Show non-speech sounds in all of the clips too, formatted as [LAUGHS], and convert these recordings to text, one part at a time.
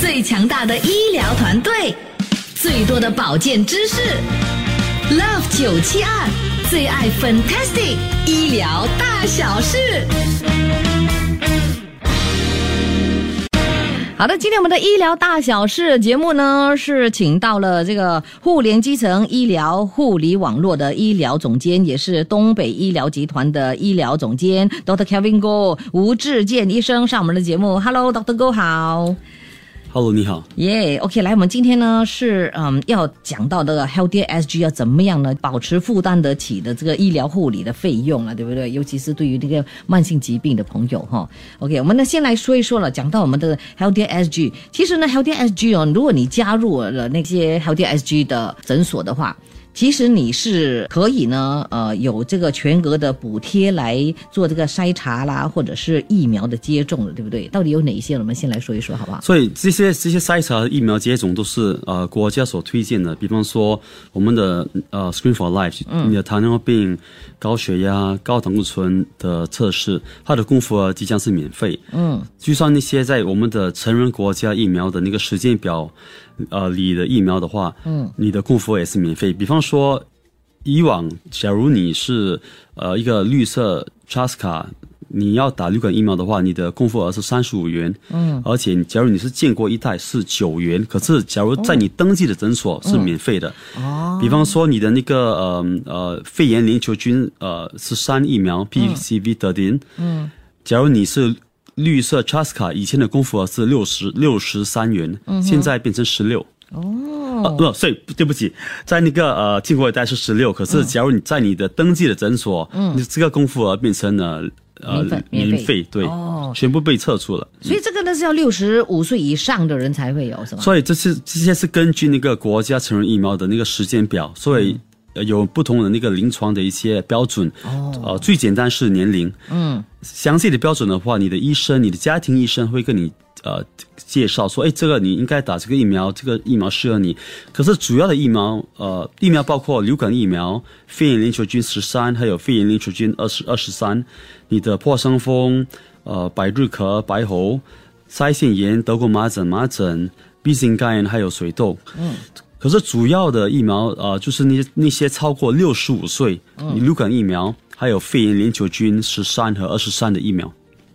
最强大的医疗团队，最多的保健知识，Love 九七二最爱 Fantastic 医疗大小事。好的，今天我们的医疗大小事节目呢，是请到了这个互联基层医疗护理网络的医疗总监，也是东北医疗集团的医疗总监 dota Kevin Go 吴志健医生上我们的节目。Hello，Doctor Go 好。Hello，你好。耶、o k 来，我们今天呢是嗯要讲到这个 Healthy SG 要怎么样呢，保持负担得起的这个医疗护理的费用了，对不对？尤其是对于这个慢性疾病的朋友哈。OK，我们呢先来说一说了，讲到我们的 Healthy SG，其实呢 Healthy SG 哦，如果你加入了那些 Healthy SG 的诊所的话。其实你是可以呢，呃，有这个全额的补贴来做这个筛查啦，或者是疫苗的接种的，对不对？到底有哪一些？我们先来说一说，好不好？所以这些这些筛查疫苗接种都是呃国家所推荐的，比方说我们的呃 Screen for Life，、你的糖尿病、高血压、高胆固醇的测试，它的功夫额即将是免费。嗯，就算那些在我们的成人国家疫苗的那个时间表，呃里的疫苗的话，嗯，你的功夫额也是免费。比方说，以往假如你是呃一个绿色 Trust 卡。你要打流感疫苗的话，你的功夫额是三十五元，嗯，而且假如你是建国一代是九元，可是假如在你登记的诊所是免费的，哦，比方说你的那个呃呃肺炎链球菌呃十三疫苗 PCV 得零，嗯，假如你是绿色卡，以前的功夫额是六十六十三元，现在变成十六。哦，不，所以对不起，在那个呃进口一代是十六，可是假如你在你的登记的诊所，嗯，你这个功夫额变成了。呃免费，对，哦全部被撤出了。所以这个呢是要六十五岁以上的人才会有，是吗？所以这是这些是根据那个国家成人疫苗的那个时间表，所以呃有不同的那个临床的一些标准。哦，呃，最简单是年龄。嗯，详细的标准的话，你的医生、你的家庭医生会跟你呃介绍说，哎，这个你应该打这个疫苗，这个疫苗适合你。可是主要的疫苗，呃，疫苗包括流感疫苗、肺炎链球菌十三，还有肺炎链球菌二十二十三，你的破伤风、呃百日咳、白喉。腮腺炎、德国麻疹、麻疹、B 型肝炎还有水痘。嗯，可是主要的疫苗呃，就是那些那些超过六十五岁，嗯，流感疫苗，还有肺炎链球菌十三和二十三的疫苗。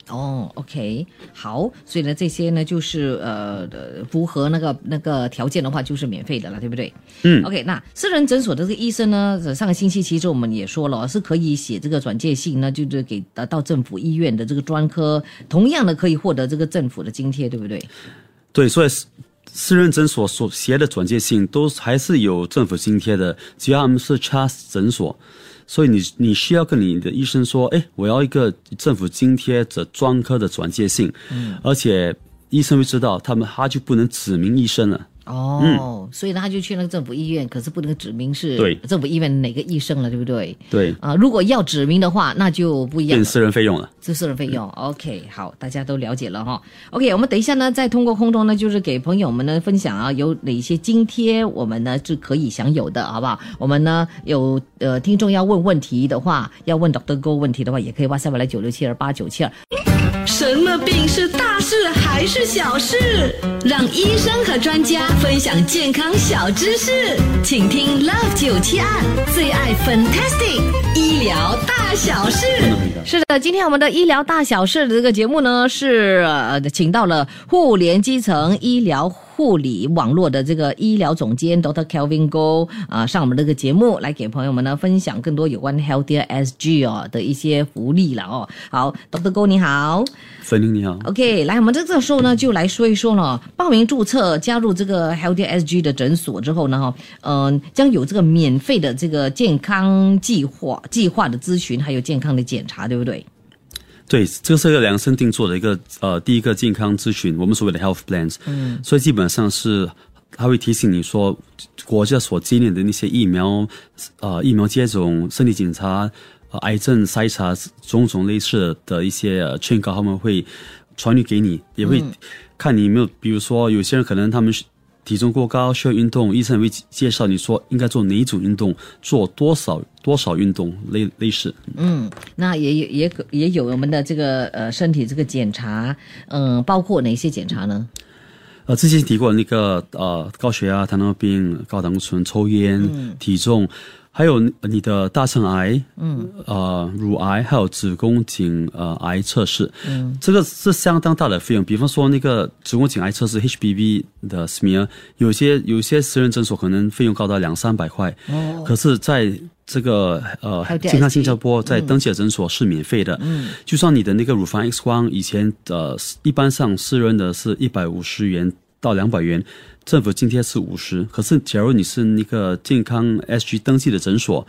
哦，OK，好，所以呢，这些呢就是呃呃符合那个那个条件的话，就是免费的了，对不对？嗯，OK，那私人诊所的这个医生呢，呃上个星期其实我们也说了，是可以写这个转介信呢，就是给呃到政府医院的这个专科，同样的可以获得这个政府的津贴，对不对？对，所以私私人诊所所写的转介信都还是有政府津贴的，只要他们是 Trust 诊所。所以你你需要跟你的医生说，哎，我要一个政府津贴的专科的转介信，嗯，而且医生会知道，他们他就不能指名医生了。哦，所以呢，他就去那个政府医院，可是不能指明是对政府医院哪个医生了，对不对？对，啊、如果要指明的话，那就不一样。变私人费用了。这私人费用，OK，好，大家都了解了哈。OK，我们等一下呢，再通过空中呢，就是给朋友们呢分享啊，有哪些津贴我们呢是可以享有的，好不好？我们呢有呃听众要问问题的话，要问 Dr. Go 问题的话，也可以 WhatsApp 来九六七二八九七二。什么病是大事还是小事？让医生和专家分享健康小知识，请听 Love 九七二最爱 Fantastic 医疗大小事。是的，今天我们的医疗大小事的这个节目呢，是呃请到了互联基层医疗护理网络的这个医疗总监 Dr. Kelvin Go 啊、上我们这个节目来给朋友们呢分享更多有关 Healthier SG 哦的一些福利了哦。好，Dr. Go 你好。森林你好，OK，来，我们在这个时候呢，就来说一说了，报名注册加入这个 Healthier SG 的诊所之后呢，哈，嗯、将有这个免费的这个健康计划计划的咨询，还有健康的检查，对不对？对，这是一个量身定做的一个呃第一个健康咨询，我们所谓的 health plans。嗯，所以基本上是他会提醒你说，国家所建立的那些疫苗，呃，疫苗接种、身体检查、呃、癌症筛查种种类似的一些呃劝告，他们会传递给你，也会看你有没有，比如说有些人可能他们是。体重过高需要运动，医生会介绍你说应该做哪一种运动，做多少多少运动，类类似。嗯，那也有也可也有我们的这个呃身体这个检查，嗯、包括哪些检查呢？呃，之前提过那个呃高血压、糖尿病、高胆固醇、抽烟、体重，还有你的大肠癌，嗯，呃，乳癌，还有子宫颈呃癌测试，嗯，这个是相当大的费用。比方说那个子宫颈癌测试 HPV 的 smear，有些有些私人诊所可能费用高达两三百块，哦，可是在这个呃健康新加坡在登记的诊所是免费的，嗯，就算你的那个乳房 X 光以前呃一般上私人的是一百五十元到两百元，政府津贴是五十，可是假如你是那个健康 SG 登记的诊所，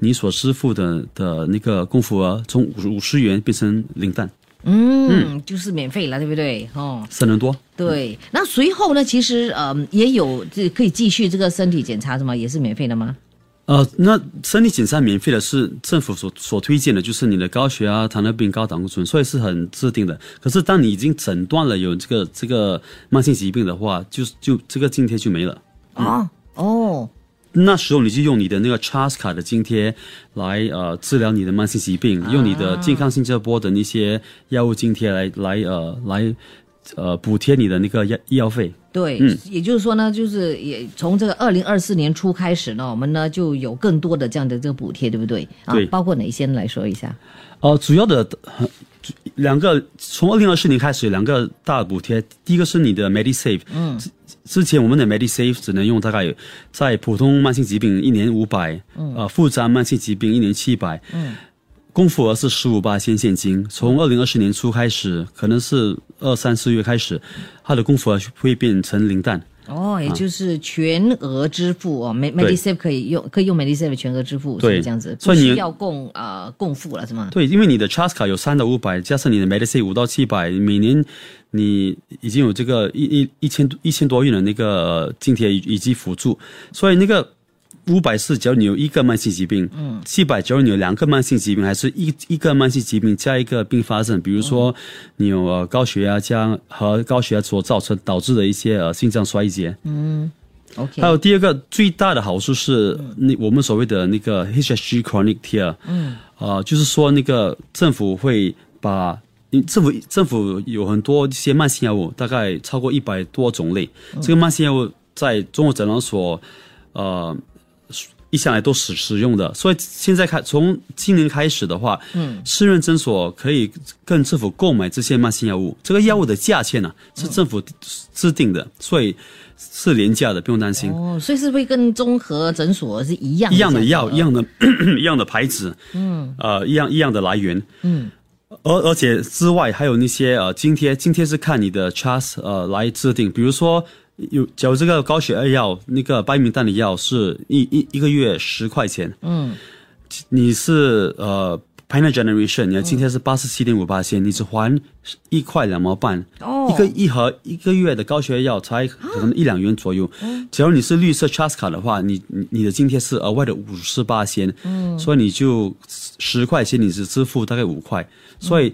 你所支付的的那个共付额从五五十元变成零蛋，嗯，就是免费了，对不对？哦，省人多。对，那随后呢，其实呃也有这可以继续这个身体检查是吗？也是免费的吗？呃，那身体检查免费的是政府所所推荐的，就是你的高血压、糖尿病、高胆固醇，所以是很制定的。可是当你已经诊断了有这个这个慢性疾病的话，就就这个津贴就没了。啊，哦，那时候你就用你的那个 Trust 卡的津贴来呃治疗你的慢性疾病，用你的健康新加坡的那些药物津贴来来呃来呃补贴你的那个药医药费。对，嗯。也就是说呢，就是也从这个二零二四年初开始呢，我们呢就有更多的这样的这个补贴，对不对？啊包括哪些来说一下？呃，主要的呃两个，从二零二四年开始有两个大补贴，第一个是你的 MediSave，嗯，之之前我们的 MediSave 只能用大概在普通慢性疾病一年五百，嗯，呃，复杂慢性疾病一年七百，嗯。共付额是十五八千现金，从二零二四年初开始，可能是二三四月开始，它的供付额会变成零蛋。哦，也就是全额支付哦 MediSave 可以用，可以用 MediSave 全额支付，是这样子，所以你需要共呃共付了是吗？对，因为你的 Trust 卡有三到五百，加上你的 MediSave 五到七百，每年你已经有这个一一一千一千多亿的那个呃津贴以以及辅助，所以那个五百是假如你有一个慢性疾病，嗯，七百假如你有两个慢性疾病，还是一一个慢性疾病加一个并发症，比如说你有呃高血压加和高血压所造成导致的一些呃心脏衰竭，OK，还有第二个最大的好处是，那我们所谓的那个 HSG Chronic Tier，嗯，呃，就是说那个政府会把，政府政府有很多一些慢性药物，大概超过一百多种类，这个慢性药物在中国诊疗所，呃。一向来都使使用的，所以现在开从今年开始的话，嗯，私人诊所可以跟政府购买这些慢性药物，这个药物的价钱呢、是政府制定的，所以是廉价的，不用担心。哦，所以是会跟综合诊所是一样一样的这药，一样的 [COUGHS] 一样的牌子，嗯，呃，一样一样的来源，嗯，而而且之外还有那些呃津贴，津贴是看你的 trust 呃来制定，比如说有假如这个高血压药那个白名单的药是一一一个月十块钱，嗯，你是呃 Pioneer Generation，你的津贴是八十七点五八千，你只还一块两毛半，哦。一个一盒一个月的高血压药才可能一两元左右。假如你是绿色 Trust 卡的话，你你你的津贴是额外的五十八仙，嗯，所以你就十块钱你只支付大概五块，所以。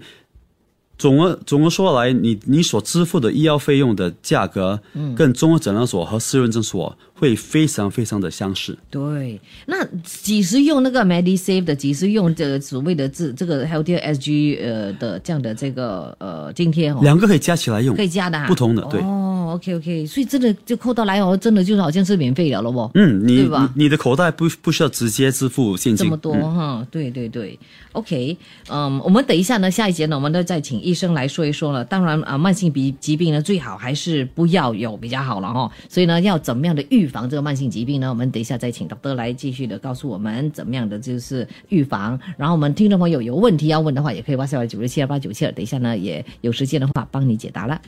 总而总而说来，你你所支付的医药费用的价格，嗯，跟综合诊疗所和私人诊所会非常非常的相似。对，那几时用那个 MediSave 的，几时用这个所谓的这这个 Healthier SG 呃的这样的这个呃津贴哦，两个可以加起来用，可以加的、啊，不同的对。哦，OK OK，所以真的就扣到来哦，真的就是好像是免费了了不？嗯，你对吧你你的口袋不不需要直接支付现金，这么多嗯哈、对对对，OK，嗯，我们等一下呢，下一节呢，我们呢再请医生来说一说了。当然啊、慢性疾疾病呢，最好还是不要有比较好了哈、所以呢，要怎么样的预防这个慢性疾病呢？我们等一下再请 doctor 来继续的告诉我们怎么样的就是预防。然后我们听众朋友有问题要问的话，也可以哇塞九六七二八九七二，等一下呢也有时间的话帮你解答了。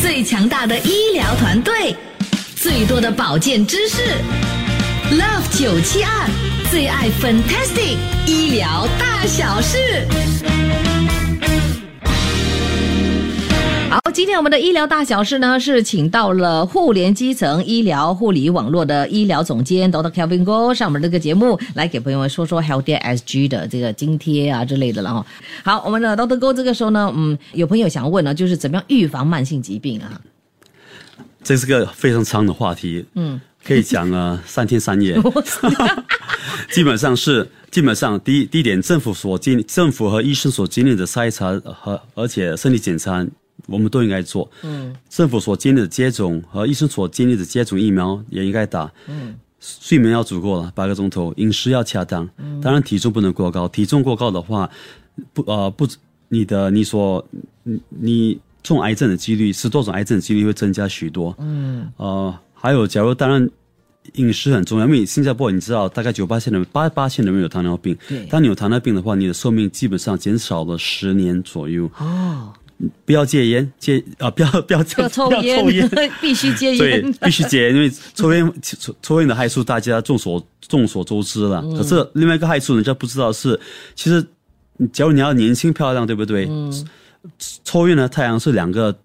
最强大的医疗团队，最多的保健知识，Love 九七二最爱 Fantastic 医疗大小事。好，今天我们的医疗大小事呢，是请到了互联基层医疗护理网络的医疗总监 Dr. Kelvin Go 上我们这个节目，来给朋友们说说 Healthy SG 的这个津贴啊之类的了哈。好，我们的 Dr. Go 这个时候呢，嗯，有朋友想问呢，就是怎么样预防慢性疾病啊？这是个非常长的话题，嗯，可以讲啊三天三夜。[LAUGHS] [LAUGHS] 基本上是基本上第一第一点，政府所经政府和医生所经历的筛查和而且身体检查我们都应该做。嗯，政府所经历的接种和医生所经历的接种疫苗也应该打。嗯，睡眠要足够了，八个钟头，饮食要恰当。嗯，当然体重不能过高，体重过高的话，不呃不，你的你所你你中癌症的几率，十多种癌症的几率会增加许多。嗯，呃，还有，假如当然。饮食很重要，因为新加坡你知道，大概九八线的八八线的人有糖尿病。对，当你有糖尿病的话，你的寿命基本上减少了十年左右。哦，不要戒烟，戒啊，不要 [LAUGHS] 不要不要抽烟，[LAUGHS] 必须戒烟。对，必须戒烟，因为抽烟抽抽烟的害处大家众所众所周知了。可是另外一个害处，人家不知道是，其实假如你要年轻漂亮，对不对？嗯，抽烟和太阳是两个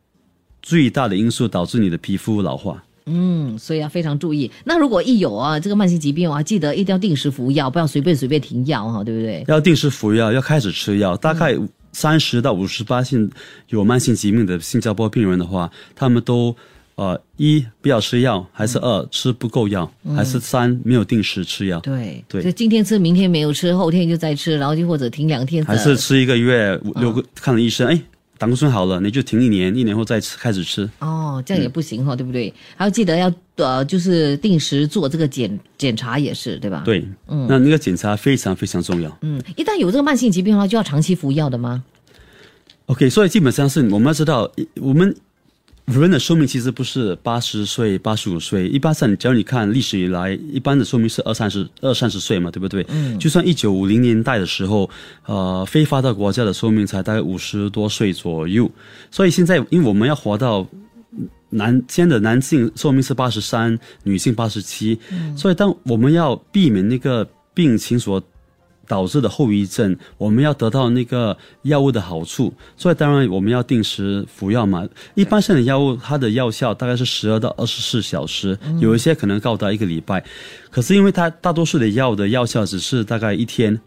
最大的因素，导致你的皮肤老化。嗯，所以要非常注意。那如果一有啊这个慢性疾病啊，记得一定要定时服药，不要随便随便停药哈，对不对？要定时服药，要开始吃药。大概三十到五十八性有慢性疾病的新加坡病人的话，他们都呃一不要吃药，还是二吃不够药，还是三没有定时吃药。对对，就今天吃，明天没有吃，后天就再吃，然后就或者停两天。还是吃一个月五六个，看了医生，哎。胆固醇好了，你就停一年，一年后再吃，开始吃。哦，这样也不行哈，对不对？还要记得要呃，就是定时做这个检检查也是，对吧？对，嗯，那那个检查非常非常重要。嗯，一旦有这个慢性疾病的话，就要长期服药的吗？OK，所以基本上是我们要知道我们。人的寿命其实不是八十岁、八十五岁，一般上，只要你看历史以来，一般的寿命是二三十、二三十岁嘛，对不对？嗯。就算一九五零年代的时候，呃，非发达国家的寿命才大概五十多岁左右。所以现在，因为我们要活到男，现在的男性寿命是八十三，女性八十七，所以当我们要避免那个病情所。导致的后遗症，我们要得到那个药物的好处，所以当然我们要定时服药嘛。一般性的药物，它的药效大概是十二到二十四小时，有一些可能高达一个礼拜。可是因为它大多数的药的药效只是大概一天，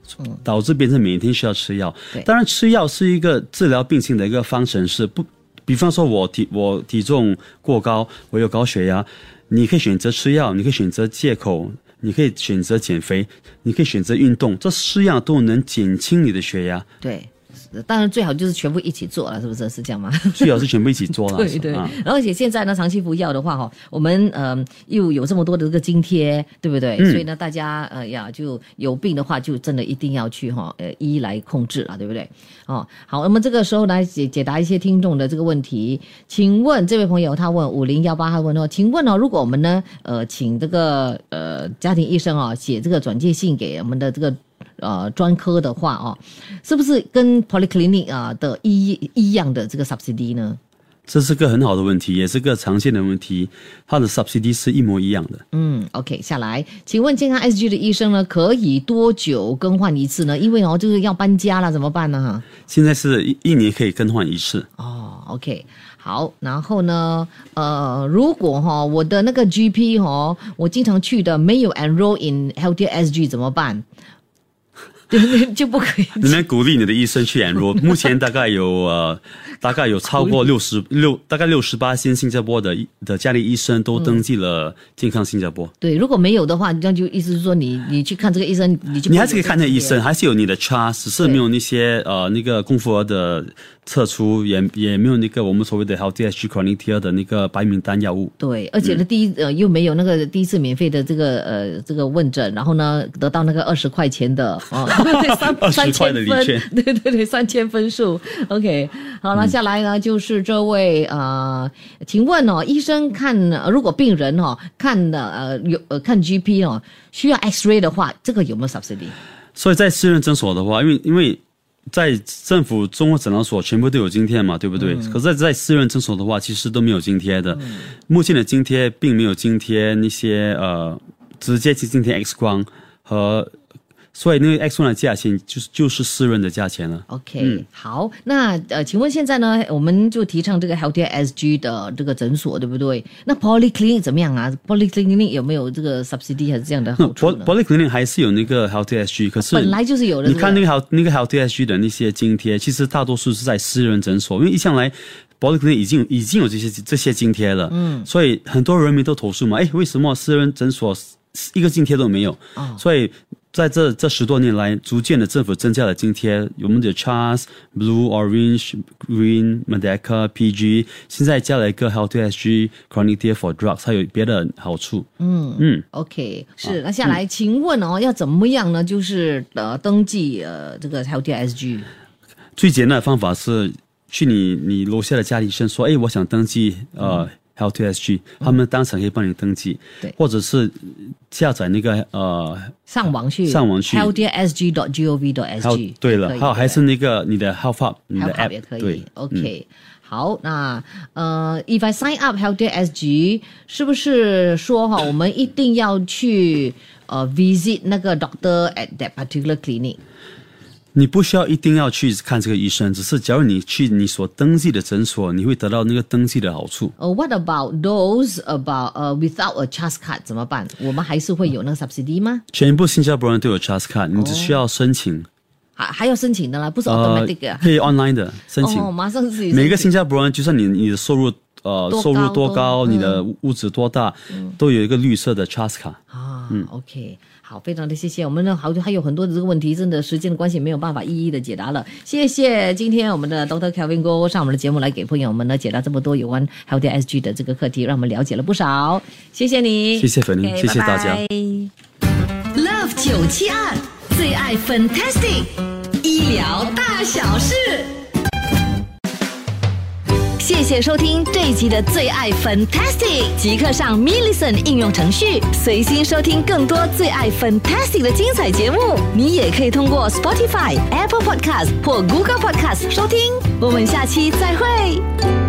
导致变成每天需要吃药。当然吃药是一个治疗病情的一个方程式。不，比方说我体我体重过高，我有高血压，你可以选择吃药，你可以选择借口。你可以选择减肥，你可以选择运动，这四样都能减轻你的血压。对。当然最好就是全部一起做了，是不是？是这样吗？最好是全部一起做了。[LAUGHS] 对对。而且现在呢，长期服药的话，哈，我们呃又有这么多的这个津贴，对不对？所以呢，大家呃呀，就有病的话，就真的一定要去哈呃医来控制了，对不对？哦，好，那么这个时候来解解答一些听众的这个问题。请问这位朋友他问五零幺八他问说，请问哦，如果我们呢呃请这个呃家庭医生啊写这个转介信给我们的这个。呃，专科的话哦，是不是跟 polyclinic 啊的一一样的这个 subsidy 呢？这是个很好的问题，也是个常见的问题。它的 subsidy 是一模一样的。嗯，OK，下来，请问健康 SG 的医生呢，可以多久更换一次呢？因为哦，就是要搬家了，怎么办呢？现在是一一年可以更换一次。哦，OK，好，然后呢，呃，如果哈我的那个 GP 哈，我经常去的没有 enroll in Healthy SG 怎么办？对，就不可以。你们鼓励你的医生去 enroll，[LAUGHS] 目前大概有呃。大概有超过六十六，大概六十八星新加坡的的家里医生都登记了健康新加坡。对，如果没有的话，那就意思是说，你你去看这个医生，你就你还是可以看那医生，还是有你的只是没有那些呃那个功夫额的测出，也也没有那个我们所谓的 health DSG chronic tier 的那个白名单药物。对，而且呢，第一呃又没有那个第一次免费的这个呃这个问诊，然后呢得到那个二十块钱的哦，[LAUGHS] 三 [LAUGHS] 三千分，[LAUGHS] 对对对，三千分数。OK，好了。下来呢，就是这位呃，请问哦，医生看如果病人哦看的呃有呃看 GP 哦需要 X-ray 的话，这个有没有 subsidy？所以在私人诊所的话，因为因为在政府综合诊疗所全部都有津贴嘛，对不对？可是，在私人诊所的话，其实都没有津贴的。目前的津贴并没有津贴那些呃直接去津贴 X 光和。所以那个 X 光的价钱就是就是私人的价钱了。OK，好，那呃，请问现在呢，我们就提倡这个 Healthy SG 的这个诊所，对不对？那 Polyclinic 怎么样啊？Polyclinic 有没有这个 subsidy 还是这样的好处呢？Polyclinic 还是有那个 Healthy SG，可是本来就是有的。你看那个 Health 那个 Healthy SG 的那些津贴，其实大多数是在私人诊所，因为一向来 Polyclinic 已经已经有这些这些津贴了。嗯，所以很多人民都投诉嘛，哎，为什么私人诊所一个津贴都没有？所以。在这这十多年来，逐渐的政府增加了津贴，我们的 Charles、Blue、Orange、Green、Merdeka、PG，现在加了一个 Health SG Chronic Care for Drugs，还有别的好处。嗯嗯，OK，是那下来，请问哦，要怎么样呢？就是呃，登记呃这个 Healthy SG。最简单的方法是去你你楼下的家庭医生说，哎，我想登记呃 Health SG，他们当场可以帮你登记，对或者是下载那个呃上网去，上网去 healthysg.gov.sg。对了，可以还有还是那个你的 Health Hub，你的 Health App 也可以对。OK，、好，那呃，if I sign up Healthy SG，是不是说哈，我们一定要去呃 visit 那个 doctor at that particular clinic？你不需要一定要去看这个医生，只是假如你去你所登记的诊所，你会得到那个登记的好处。呃、w h a t about those about 呃、without a trust card 怎么办？我们还是会有那个 subsidy 吗？全部新加坡人都有 Trust Card，你只需要申请，还还要申请的啦，不是呃 automatic 的。可以 online 的申请。哦，马上自己每个新加坡人，就算你你的收入呃收入多都高，嗯你的物质多大，都有一个绿色的 Trust 卡。啊、嗯 o k 好，非常的谢谢。我们呢，好还有很多的这个问题，真的时间的关系没有办法一一的解答了。谢谢今天我们的 Doctor Kelvin 哥上我们的节目来给朋友们呢解答这么多有关 Healthy SG 的这个课题，让我们了解了不少。谢谢你，谢谢粉玲 OK，谢谢大家 Love 九七二最爱 Fantastic 医疗大小事。谢谢收听这一集的最爱 Fantastic，即刻上 m i l l i c e n 应用程序，随心收听更多最爱 Fantastic 的精彩节目。你也可以通过 Spotify、Apple Podcast 或 Google Podcast 收听。我们下期再会。